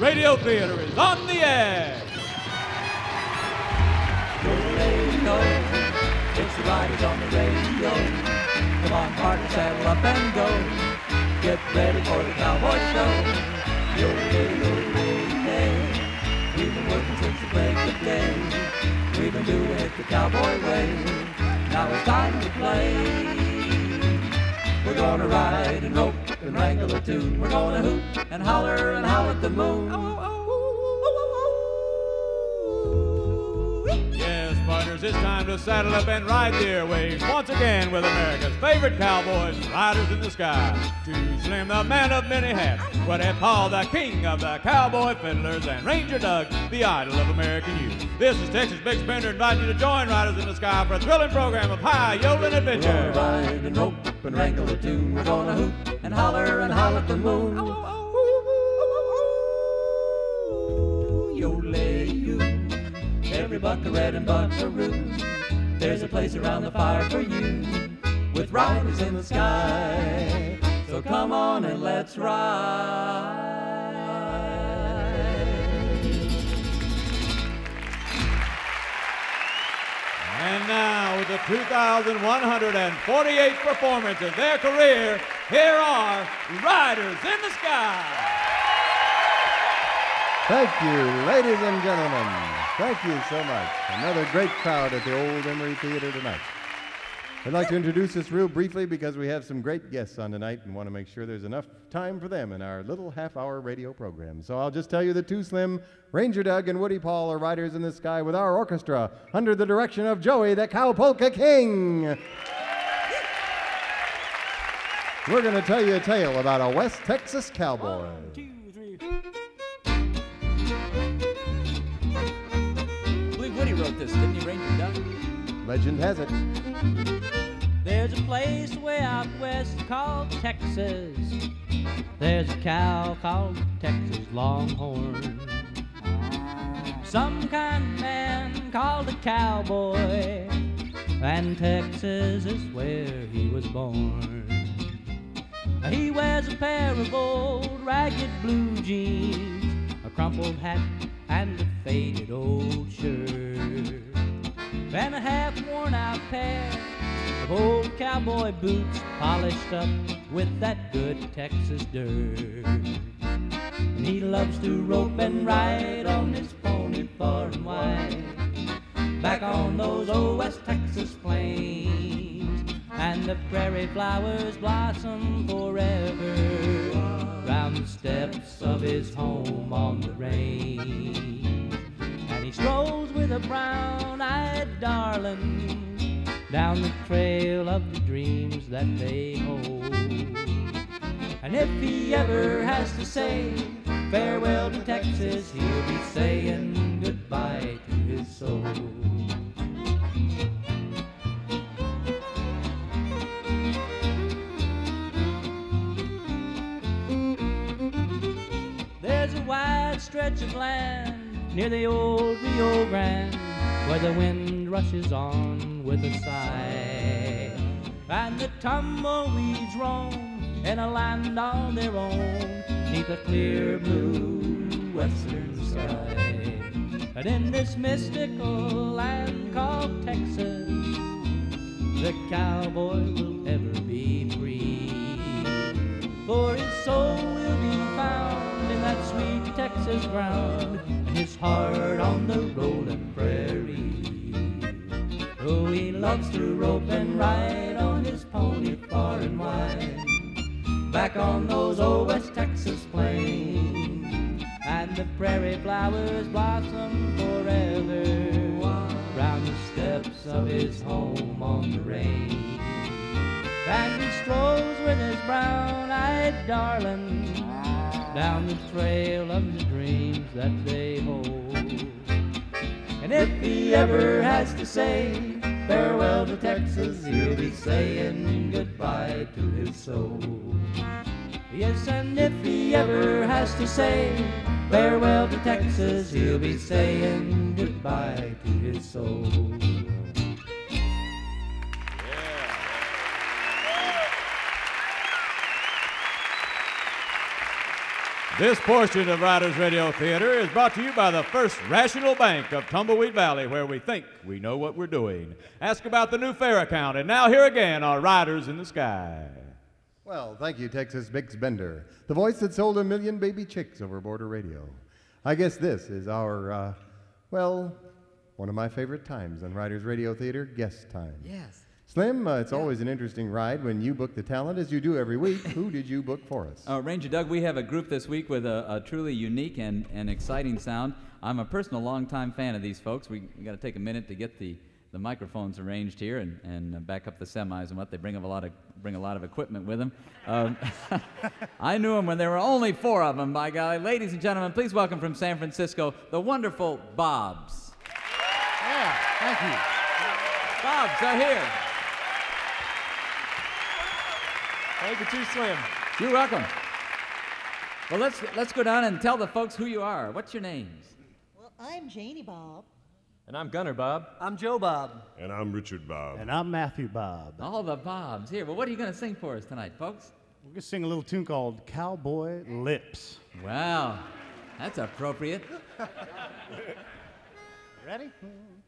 Radio Theater is on the air. It's the riders on the radio. Come on, partner, saddle up and go. Get ready for the cowboy show. Yo, yo, yo, We've been working since the break of day. We've been doing it the cowboy way. Now it's time to play. We're gonna ride and rope and wrangle a tune. We're gonna hoot and holler and howl at the moon. Yes, it's time to saddle up and ride the airwaves once again with America's favorite cowboys, Riders in the Sky. Too Slim, the man of many hats, Woody Paul, the king of the cowboy fiddlers, and Ranger Doug, the idol of American youth. This is Texas Bix Bender inviting you to join Riders in the Sky for a thrilling program of high yodeling We're gonna adventure. ride and rope and wrangle a tune. We're gonna hoot and holler and holler at the moon. Yo-lay-you, every buckaroo and buckaroo. There's a place around the fire for you, with riders in the sky. So come on and let's ride. And now, with the 2,148th performance of their career, here are Riders in the Sky. Thank you, ladies and gentlemen. Thank you so much. Another great crowd at the Old Emery Theater tonight. I'd like to introduce us real briefly because we have some great guests on tonight and want to make sure there's enough time for them in our little half hour radio program. So I'll just tell you that Too Slim, Ranger Doug, and Woody Paul are riders in the sky with our orchestra under the direction of Joey, the Cow Polka King. We're going to tell you a tale about a West Texas cowboy. I Legend has it. There's a place way out west called Texas. There's a cow called Texas Longhorn. Some kind man called a cowboy, and Texas is where he was born. He wears a pair of old ragged blue jeans, a crumpled hat, and a faded old shirt and a half worn out pair of old cowboy boots polished up with that good Texas dirt. And he loves to rope and ride on his pony far and wide, back on those old West Texas plains. And the prairie flowers blossom forever round the steps of his home on the range. He strolls with a brown eyed darling down the trail of the dreams that they hold. And if he ever has to say farewell to Texas, he'll be saying goodbye to his soul. There's a wide stretch of land near the old Rio Grande where the wind rushes on with a sigh. And the tumbleweeds roam in a land on their own neath a clear blue western sky. And in this mystical land called Texas, the cowboy will ever be free. For his soul will be found in that sweet Texas ground, his heart on the rolling prairie. Oh, he loves to rope and ride on his pony far and wide, back on those old West Texas plains. And the prairie flowers blossom forever round the steps of his home on the range. And he strolls with his brown-eyed darling down the trail of the dreams that they hold. And if he ever has to say farewell to Texas, he'll be saying goodbye to his soul. Yes, and if he ever has to say farewell to Texas, he'll be saying goodbye to his soul. This portion of Riders Radio Theater is brought to you by the First Rational Bank of Tumbleweed Valley, where we think we know what we're doing. Ask about the new fair account. And now, here again are Riders in the Sky. Well, thank you, Texas Bix Bender, the voice that sold a million baby chicks over border radio. I guess this is our, uh, well, one of my favorite times on Riders Radio Theater, guest time. Yes. Slim, uh, it's always an interesting ride when you book the talent, as you do every week. Who did you book for us? Uh, Ranger Doug, we have a group this week with a, a truly unique and, and exciting sound. I'm a personal longtime fan of these folks. We, we got to take a minute to get the, the microphones arranged here and, and uh, back up the semis and what they bring a lot of bring a lot of equipment with them. Um, I knew them when there were only four of them. By golly, ladies and gentlemen, please welcome from San Francisco the wonderful Bobs. Yeah, thank you. Bobs are here. Thank you, Too Slim. You're welcome. Well, let's let's go down and tell the folks who you are. What's your names? Well, I'm Janie Bob. And I'm Gunnar Bob. I'm Joe Bob. And I'm Richard Bob. And I'm Matthew Bob. All the Bobs here. Well, what are you going to sing for us tonight, folks? We're going to sing a little tune called Cowboy Lips. Wow, that's appropriate. Ready?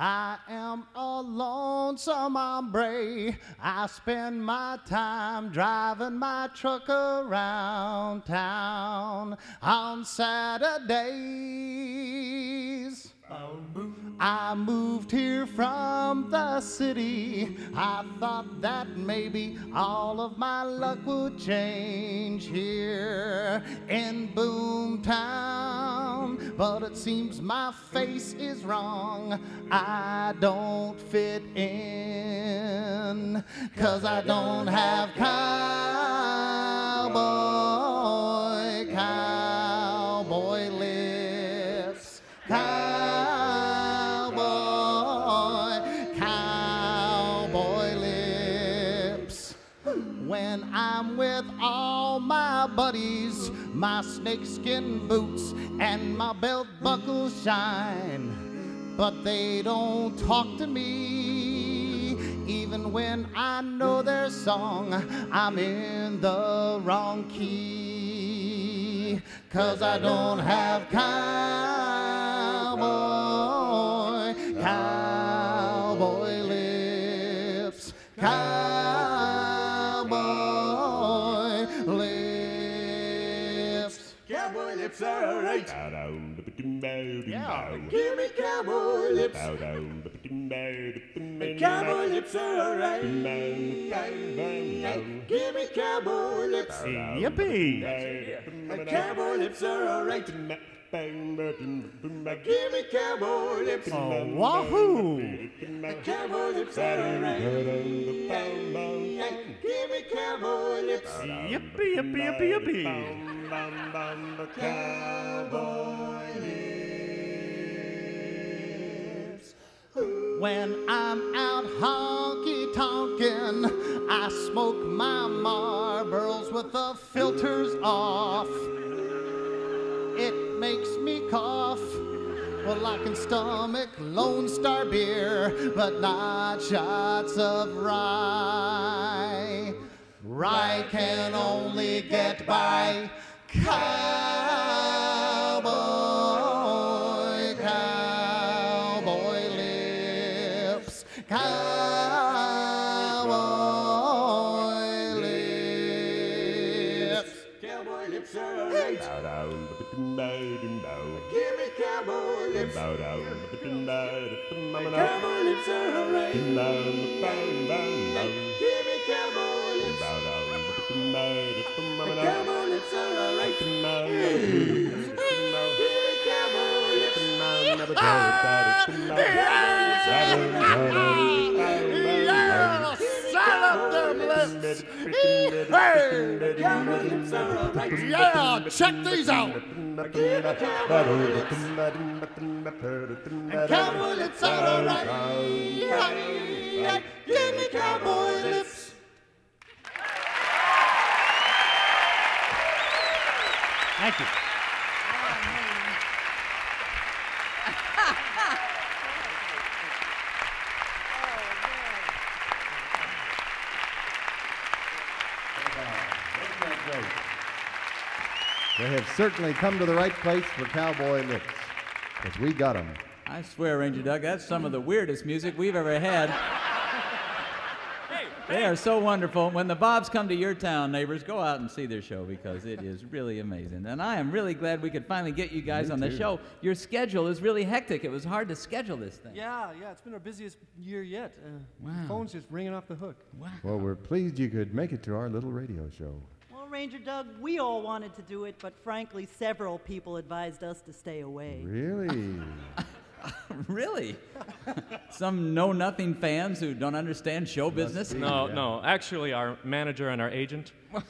I am a lonesome hombre. I spend my time driving my truck around town on Saturdays. I moved here from the city. I thought that maybe all of my luck would change here in Boomtown. But it seems my face is wrong. I don't fit in. Cause I don't have cowboy, cowboy lips. Cowboy, cowboy lips. When I'm with all my buddies, my snakeskin boots and my belt buckles shine. But they don't talk to me, even when I know their song. I'm in the wrong key, cause I don't have cowboy, cowboy lips, cowboy Lips are alright. Yeah. Give me cowboy lips. Cowboy lips are alright. Give me cowboy lips. Yippee! Cowboy lips are alright. Give me cowboy lips. Oh, wahoo! Cowboy lips are alright. Give me cowboy lips. Yippee, yippee, yippee, yippee. Cowboy lips. When I'm out honky tonkin', I smoke my Marlboros with the filters off. It makes me cough. Well, I can stomach Lone Star beer, but not shots of rye. Rye can only get by cowboy, cowboy lips, cowboy lips. Cowboy lips are alright. Give me cowboy lips. Are alright. Give me cowboy lips. Cowboy lips are alright. Give me cowboy lips. Cowboy lips are alright. Yeah, check these out. Cowboy lips are alright. Give me cowboy Thank you. They have certainly come to the right place for cowboy licks, because we got 'em. I swear, Ranger Doug, that's some of the weirdest music we've ever had. They are so wonderful. When the Bobs come to your town, neighbors, go out and see their show because it is really amazing. And I am really glad we could finally get you guys Me on the too. show. Your schedule is really hectic. It was hard to schedule this thing. Yeah, yeah, it's been our busiest year yet. Uh, Wow. The phone's just ringing off the hook. Wow. Well, we're pleased you could make it to our little radio show. Well, Ranger Doug, we all wanted to do it, but frankly, several people advised us to stay away. Really? really? Some know nothing fans who don't understand show business? No, no. Actually, our manager and our agent.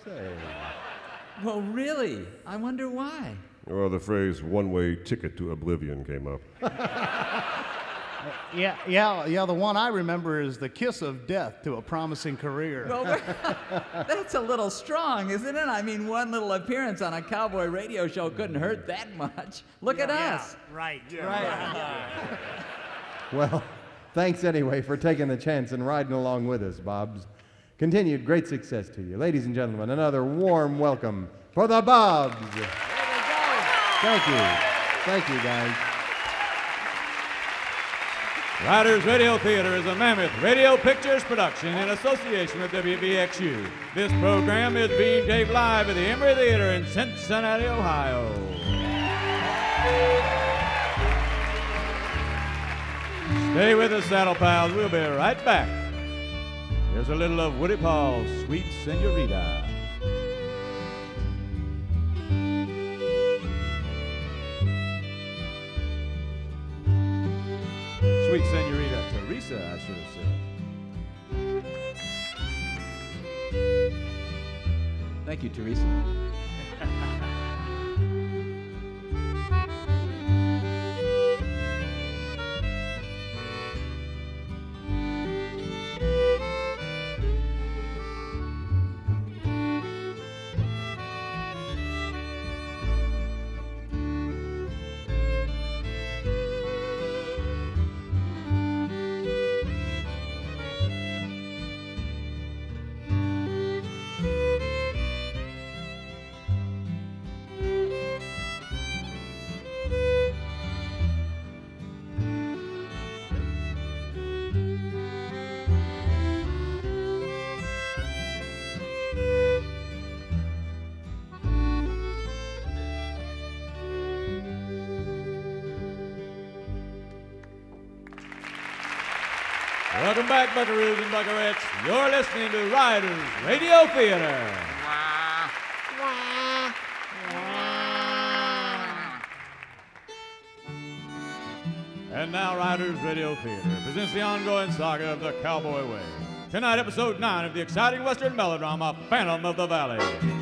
Well, really? I wonder why. Well, the phrase one way ticket to oblivion came up. Yeah, yeah, yeah. The one I remember is the kiss of death to a promising career. Well, that's a little strong, isn't it? I mean, one little appearance on a cowboy radio show couldn't hurt that much. Look at us. right. Well, thanks anyway for taking the chance and riding along with us, Bobs. Continued great success to you. Ladies and gentlemen, another warm welcome for the Bobs. Thank you. Thank you, guys. Riders Radio Theater is a Mammoth Radio Pictures production in association with WBXU. This program is being taped live at the Emery Theater in Cincinnati, Ohio. Stay with us, Saddle Pals. We'll be right back. Here's a little of Woody Paul's Sweet Senorita. Sweet Senorita Teresa, I should have said. Thank you, Teresa. Welcome back, buckaroos and buckarettes. You're listening to Riders Radio Theater. And now, Riders Radio Theater presents the ongoing saga of the Cowboy Way. Tonight, episode 9 of the exciting Western melodrama, Phantom of the Valley.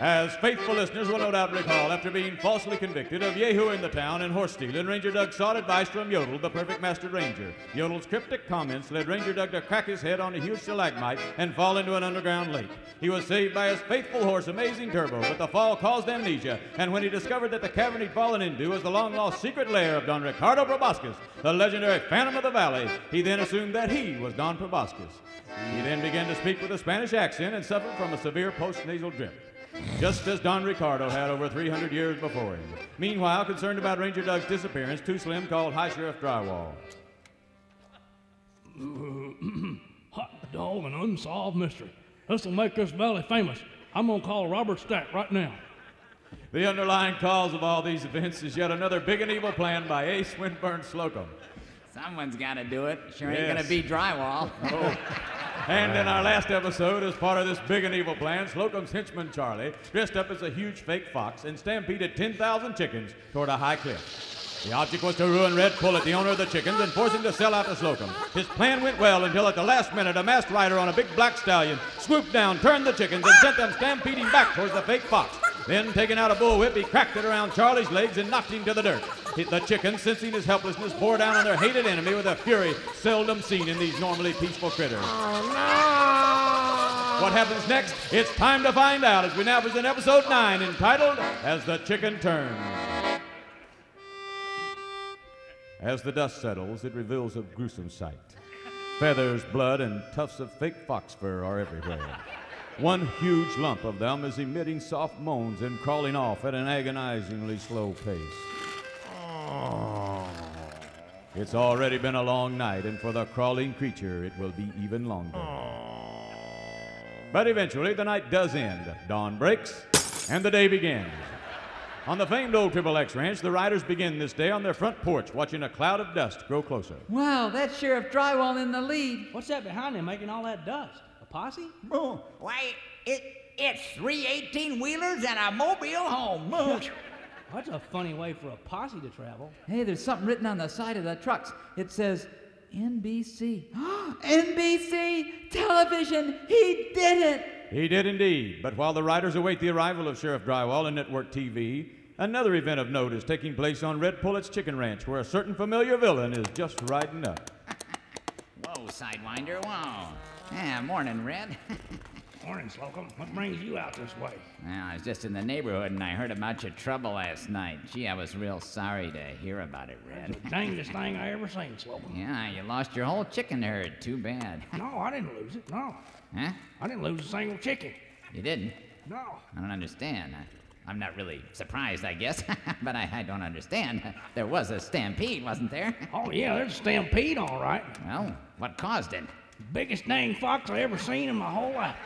As faithful listeners will no doubt recall, after being falsely convicted of yehooing the town and horse stealing, Ranger Doug sought advice from Yodel, the perfect master ranger. Yodel's cryptic comments led Ranger Doug to crack his head on a huge stalagmite and fall into an underground lake. He was saved by his faithful horse, Amazing Turbo, but the fall caused amnesia, and when he discovered that the cavern he'd fallen into was the long-lost secret lair of Don Ricardo Proboscis, the legendary Phantom of the Valley, he then assumed that he was Don Proboscis. He then began to speak with a Spanish accent and suffered from a severe post-nasal drip just as Don Ricardo had over 300 years before him. Meanwhile, concerned about Ranger Doug's disappearance, Too Slim called High Sheriff Drywall. Hot dog, an unsolved mystery. This will make this valley famous. I'm gonna call Robert Stack right now. The underlying cause of all these events is yet another big and evil plan by Ace Winburn Slocum. Someone's got to do it. Sure ain't Yes. going to be drywall. Oh. And in our last episode, as part of this big and evil plan, Slocum's henchman Charlie dressed up as a huge fake fox and stampeded 10,000 chickens toward a high cliff. The object was to ruin Red Pullet, the owner of the chickens, and force him to sell out to Slocum. His plan went well until at the last minute, a masked rider on a big black stallion swooped down, turned the chickens, and sent them stampeding back towards the fake fox. Then, taking out a bullwhip, he cracked it around Charlie's legs and knocked him to the dirt. He- The chickens, sensing his helplessness, bore down on their hated enemy with a fury seldom seen in these normally peaceful critters. Oh, what happens next? It's time to find out as we now present episode 9 entitled As the Chicken Turns. As the dust settles, it reveals a gruesome sight. Feathers, blood, and tufts of fake fox fur are everywhere. One huge lump of them is emitting soft moans and crawling off at an agonizingly slow pace. Oh. It's already been a long night, and for the crawling creature, it will be even longer. Oh. But eventually, the night does end. Dawn breaks, and the day begins. On the famed old Triple X Ranch, the riders begin this day on their front porch, watching a cloud of dust grow closer. Wow, that's Sheriff Drywall in the lead. What's that behind him making all that dust? A posse? Oh, why, it, it's three 18 wheelers and a mobile home. That's a funny way for a posse to travel. Hey, there's something written on the side of the trucks. It says NBC. NBC television. He did it. He did indeed. But while the riders await the arrival of Sheriff Drywall and Network TV, another event of note is taking place on Red Pullet's Chicken Ranch, where a certain familiar villain is just riding up. Whoa, Sidewinder, whoa. Yeah, morning, Red. Morning, Slocum. What brings you out this way? Well, I was just in the neighborhood and I heard about your trouble last night. Gee, I was real sorry to hear about it, Red. The dangest thing I ever seen, Slocum. Yeah, you lost your whole chicken herd. Too bad. No, I didn't lose it. No. Huh? I didn't lose a single chicken. You didn't? No. I don't understand. I, I'm not really surprised, I guess, but I, I don't understand. There was a stampede, wasn't there? Oh, yeah, there's a stampede, all right. Well, what caused it? Biggest dang fox I ever seen in my whole life.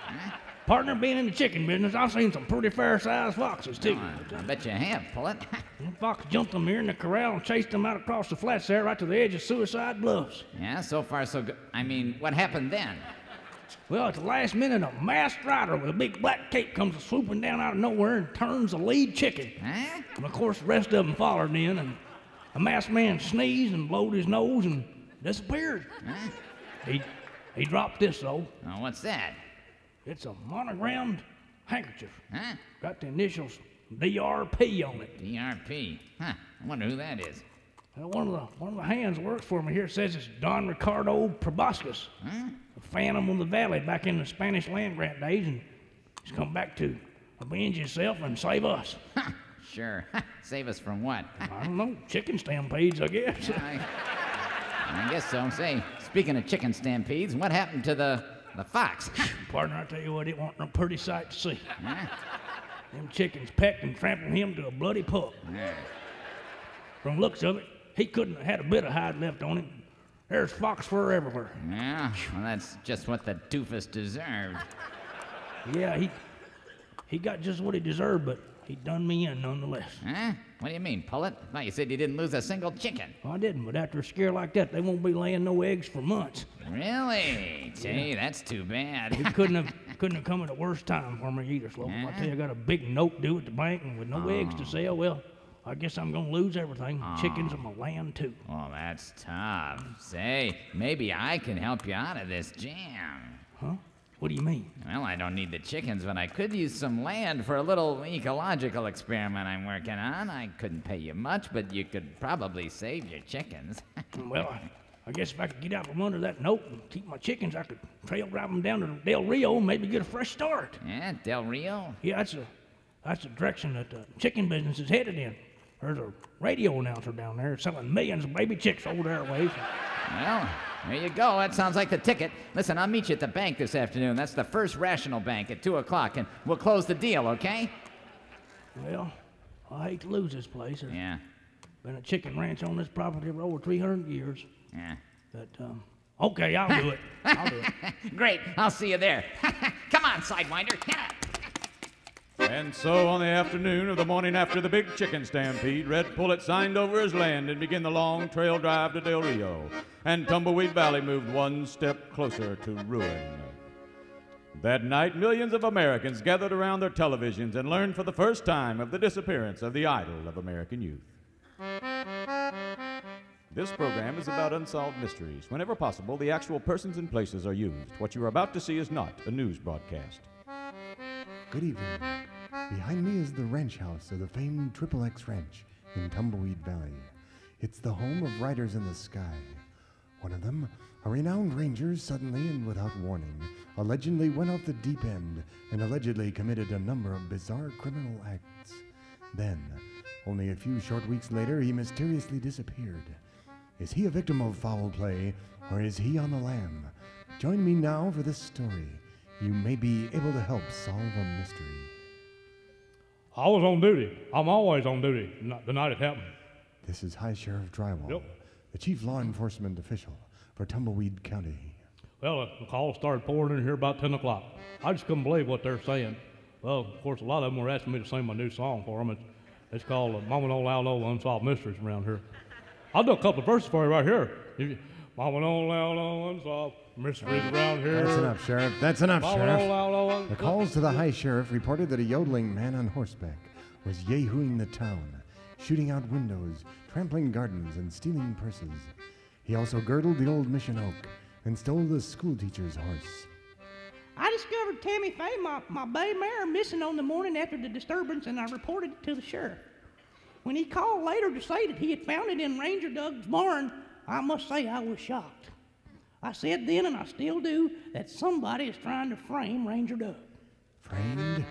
Partner, being in the chicken business, I've seen some pretty fair-sized foxes, too. Oh, I bet you have, Pullet. One fox jumped them here in the corral and chased them out across the flats there right to the edge of Suicide Bluffs. yeah, so far so good. I mean, what happened then? Well, at the last minute, a masked rider with a big black cape comes swooping down out of nowhere and turns the lead chicken. Huh? And of course, the rest of them followed in, and a masked man sneezed and blowed his nose and disappeared. Huh? He, he dropped this, though. Oh, what's that? It's a monogrammed handkerchief. Huh? Got the initials DRP on it. DRP. Huh. I wonder who that is. Well, one of the one of the hands works for me here says it's Don Ricardo Proboscis, Huh? a phantom of the valley back in the Spanish land grant days, and he's come back to avenge himself and save us. Huh. Sure. Save us from what? I don't know, chicken stampedes, I guess. I, I guess so. Say, speaking of chicken stampedes, what happened to the the fox? Partner, I tell you what, it wasn't a pretty sight to see. Huh? Them chickens pecked and trampled him to a bloody pulp. Yeah. From looks of it, he couldn't have had a bit of hide left on him. There's fox fur everywhere. Yeah, well, that's just what the doofus deserved. Yeah, he he got just what he deserved, but he done me in nonetheless. Huh? What do you mean, Pullet? I thought you said you didn't lose a single chicken. I didn't, but after a scare like that, they won't be laying no eggs for months. Really? Gee, that's too bad. He couldn't have couldn't have come at a worse time for me either, Slocum. I tell you, I got a big note due at the bank, and with no oh. eggs to sell, well, I guess I'm gonna lose everything. Chickens and my land too. Well, that's tough. Say, maybe I can help you out of this jam. Huh? What do you mean? Well, I don't need the chickens, but I could use some land for a little ecological experiment I'm working on. I couldn't pay you much, but you could probably save your chickens. Well, I, I guess if I could get out from under that note and keep my chickens, I could trail drive them down to Del Rio and maybe get a fresh start. yeah, Del Rio? Yeah, that's a that's the direction that the chicken business is headed in. There's a radio announcer down there selling millions of baby chicks over the airwaves. Well, there you go. That sounds like the ticket. Listen, I'll meet you at the bank this afternoon. That's the First Rational Bank at 2 o'clock, and we'll close the deal, okay? Well, I hate to lose this place. There's Yeah, been a chicken ranch on this property for over 300 years. yeah. But um, okay, I'll do it. I'll do it. Great. I'll see you there. Come on, Sidewinder. And so, on the afternoon of the morning after the big chicken stampede, Red Pullet signed over his land and began the long trail drive to Del Rio. And Tumbleweed Valley moved one step closer to ruin. That night, millions of Americans gathered around their televisions and learned for the first time of the disappearance of the idol of American youth. This program is about unsolved mysteries. Whenever possible, the actual persons and places are used. What you are about to see is not a news broadcast. Good evening. Behind me is the ranch house of the famed Triple X Ranch in Tumbleweed Valley. It's the home of riders in the sky. One of them, a renowned ranger, suddenly and without warning, allegedly went off the deep end and allegedly committed a number of bizarre criminal acts. Then, only a few short weeks later, he mysteriously disappeared. Is he a victim of foul play, or is he on the lam? Join me now for this story. You may be able to help solve a mystery. I was on duty. I'm always on duty the night it happened. This is High Sheriff Drywall, Yep. the chief law enforcement official for Tumbleweed County. Well, the calls started pouring in here about 10 o'clock. I just couldn't believe what they're saying. Well, of course, a lot of them were asking me to sing my new song for them. It's, it's called uh, Mama Don't Allow No Unsolved Mysteries around here. I'll do a couple of verses for you right here. If you, Mama Don't Allow No Unsolved Mysteries around here. That's enough, Sheriff. That's enough, Mama Sheriff. No The calls to the High Sheriff reported that a yodeling man on horseback was yahooing the town, shooting out windows, trampling gardens, and stealing purses. He also girdled the old mission oak and stole the schoolteacher's horse. I discovered Tammy Faye, my, my bay mare, missing on the morning after the disturbance, and I reported it to the sheriff. When he called later to say that he had found it in Ranger Doug's barn, I must say I was shocked. I said then, and I still do, that somebody is trying to frame Ranger Doug. Framed?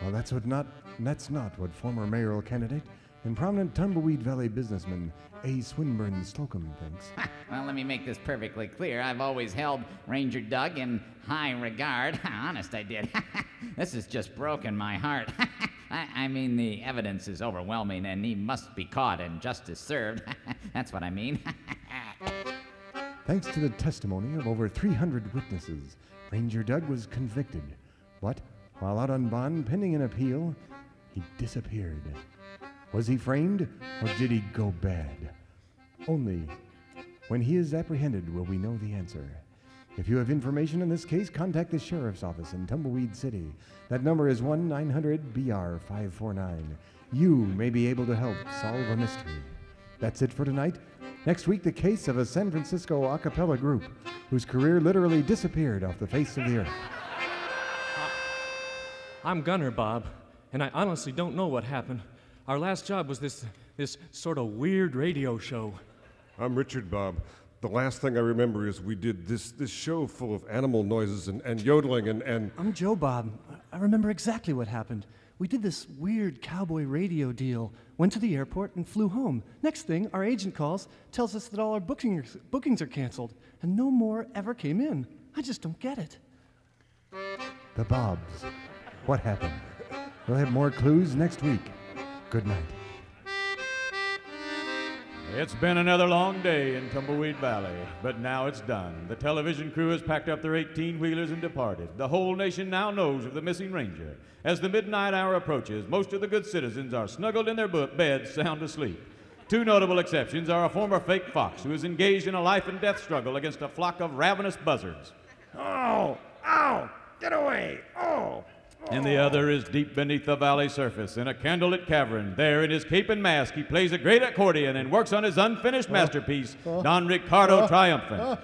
Well, that's what not. That's not what former mayoral candidate and prominent Tumbleweed Valley businessman A. Swinburne Slocum thinks. Well, let me make this perfectly clear. I've always held Ranger Doug in high regard. Honest, I did. this has just broken my heart. I, I mean, the evidence is overwhelming, and he must be caught and justice served. That's what I mean. Thanks to the testimony of over 300 witnesses, Ranger Doug was convicted. But while out on bond pending an appeal, he disappeared. Was he framed or did he go bad? Only when he is apprehended will we know the answer. If you have information in this case, contact the sheriff's office in Tumbleweed City. That number is 1 900 BR 549. You may be able to help solve a mystery. That's it for tonight. Next week, the case of a San Francisco a cappella group whose career literally disappeared off the face of the earth. I'm Gunnar Bob, and I honestly don't know what happened. Our last job was this this sort of weird radio show. I'm Richard Bob. The last thing I remember is we did this, this show full of animal noises and, and yodeling and, and I'm Joe Bob. I remember exactly what happened. We did this weird cowboy radio deal, went to the airport, and flew home. Next thing, our agent calls, tells us that all our bookings, bookings are canceled, and no more ever came in. I just don't get it. The Bobs. What happened? We'll have more clues next week. Good night. It's been another long day in Tumbleweed Valley, but now it's done. The television crew has packed up their 18 wheelers and departed. The whole nation now knows of the missing ranger. As the midnight hour approaches, most of the good citizens are snuggled in their beds, sound asleep. Two notable exceptions are a former fake fox who is engaged in a life and death struggle against a flock of ravenous buzzards. Oh, ow, get away. Oh. And the other is deep beneath the valley surface in a candlelit cavern. There, in his cape and mask, he plays a great accordion and works on his unfinished masterpiece, Don Ricardo Triumphant.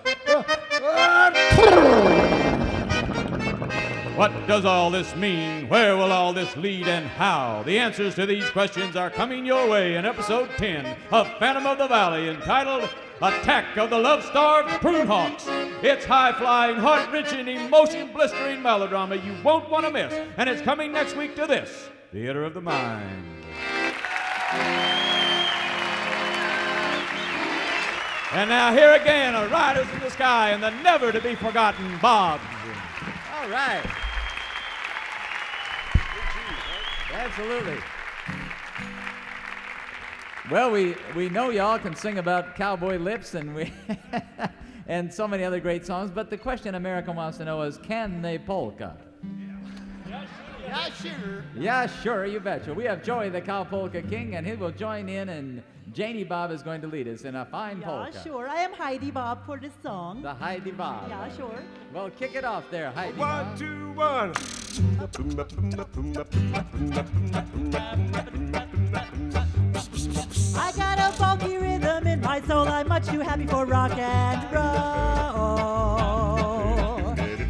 What does all this mean? Where will all this lead and how? The answers to these questions are coming your way in episode 10 of Phantom of the Valley entitled Attack of the Love Starved Prune Hawks. It's high flying, heart wrenching, emotion blistering melodrama you won't want to miss. And it's coming next week to this Theater of the Mind. And now, here again are Riders in the Sky and the never to be forgotten Bob. All right. Absolutely. Well, we, we know y'all can sing about cowboy lips and we and so many other great songs, but the question America wants to know is can they polka? Yeah, sure. Yeah, sure, you betcha. We have Joey the Cow Polka King, and he will join in, and Janie Bob is going to lead us in a fine polka. Yeah, sure. I am Heidi Bob for this song. The Heidi Bob. Yeah, sure. Well, kick it off there, Heidi. One, Bob. two, one. I got a funky rhythm in my soul. I'm much too happy for rock and roll.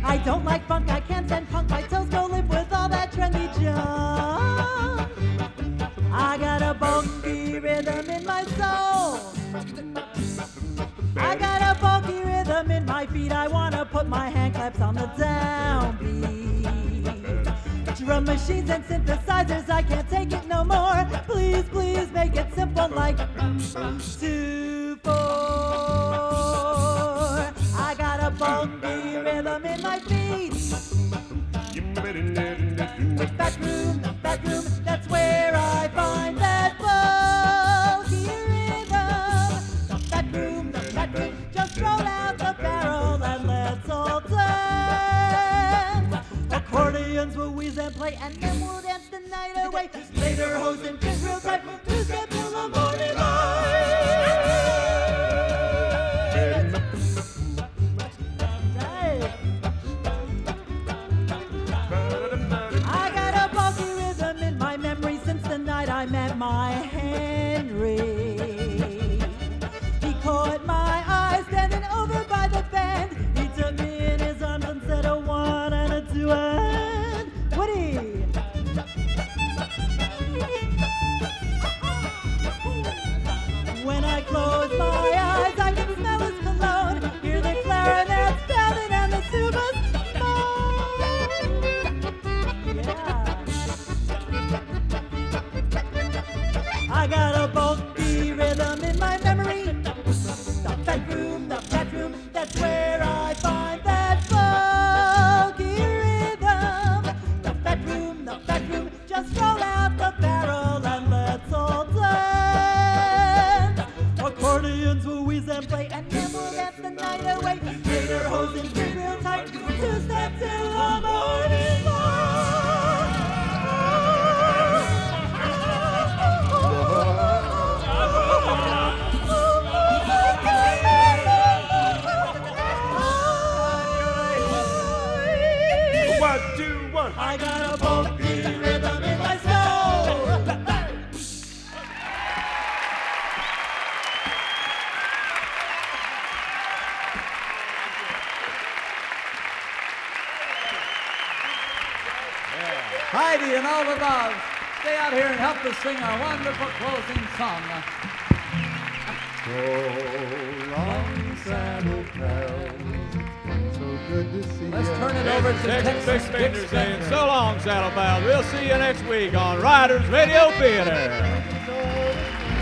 I don't like funk. I can't stand punk. My toes go limp with all that trendy junk funky rhythm in my soul. I got a funky rhythm in my feet. I wanna put my hand claps on the downbeat. Drum machines and synthesizers, I can't take it no more. Please, please make it simple like two, four. I got a funky rhythm in my feet. Back room, back room, that's where I. roll out the barrel and let's all dance. Accordions will wheeze and play, and then we'll dance the night away. Later, hose and pinwheel type, two step till the morning. Heidi and all the dogs, stay out here and help us sing our wonderful closing song. So long, saddle pals. So good to see you. Let's ya. turn it over to Texas Texas Dick saying, so long, Saddle Pals. We'll see you next week on Riders Radio Theater.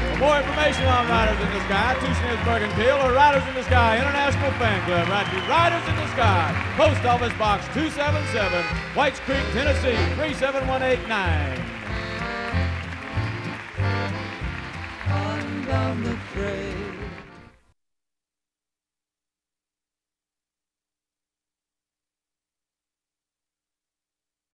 For more information on Riders in the Sky, to Smithsburg and Peel, or Riders in the Sky International Fan Club, write to Riders in Sky, Post Office Box 277, Whites Creek, Tennessee 37189.